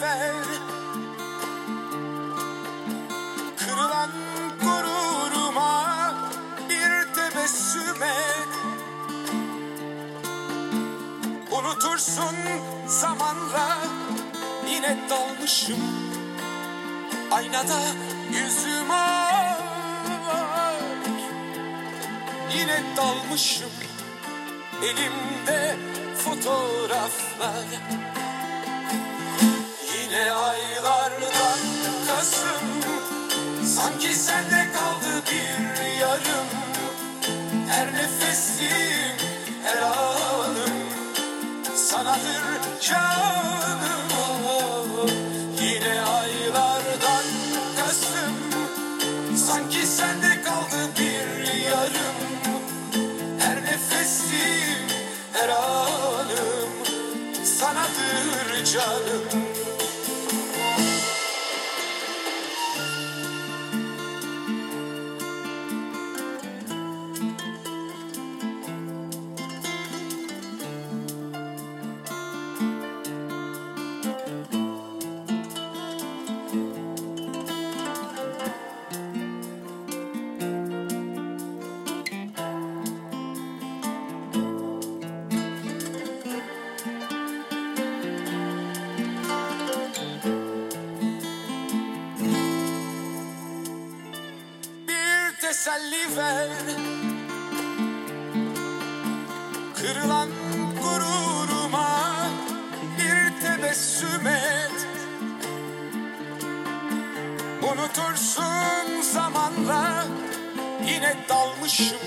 ver Kırılan gururuma bir tebessüm et Unutursun zamanla yine dalmışım. Aynada yüzüm ak Yine dalmışım. Elimde fotoğraflar Yine aylardan Kasım Sanki sende kaldı bir yarım. Her nefesim, her anım Sanadır canım. Yine aylardan Kasım Sanki sende kaldı bir yarım. Her nefesim, her anım Sanadır canım bir teselli ver Kırılan gururuma bir tebessüm et. Unutursun zamanla yine dalmışım.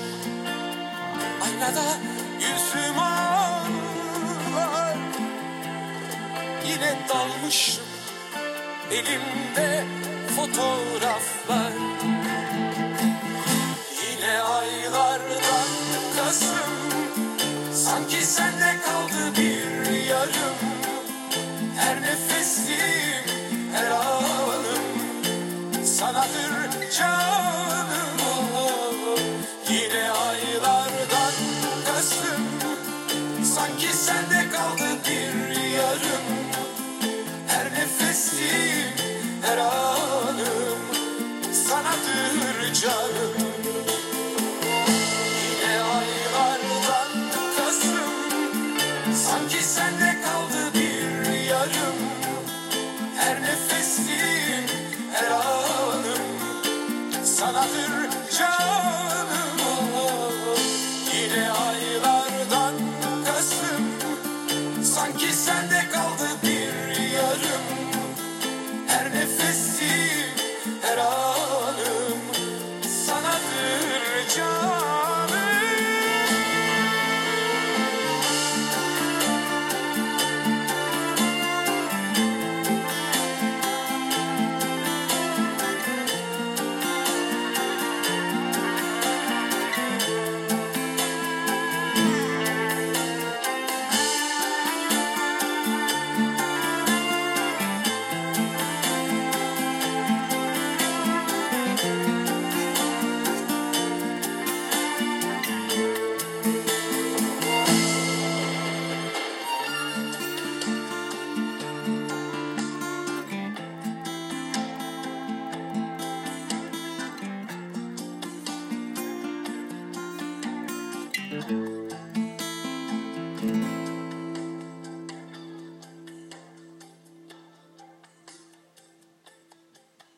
Aynada yüzüm ağlar. Yine dalmışım. Elimde fotoğraflar sende kaldı bir yarım Her nefesim, her anım. Sanadır canım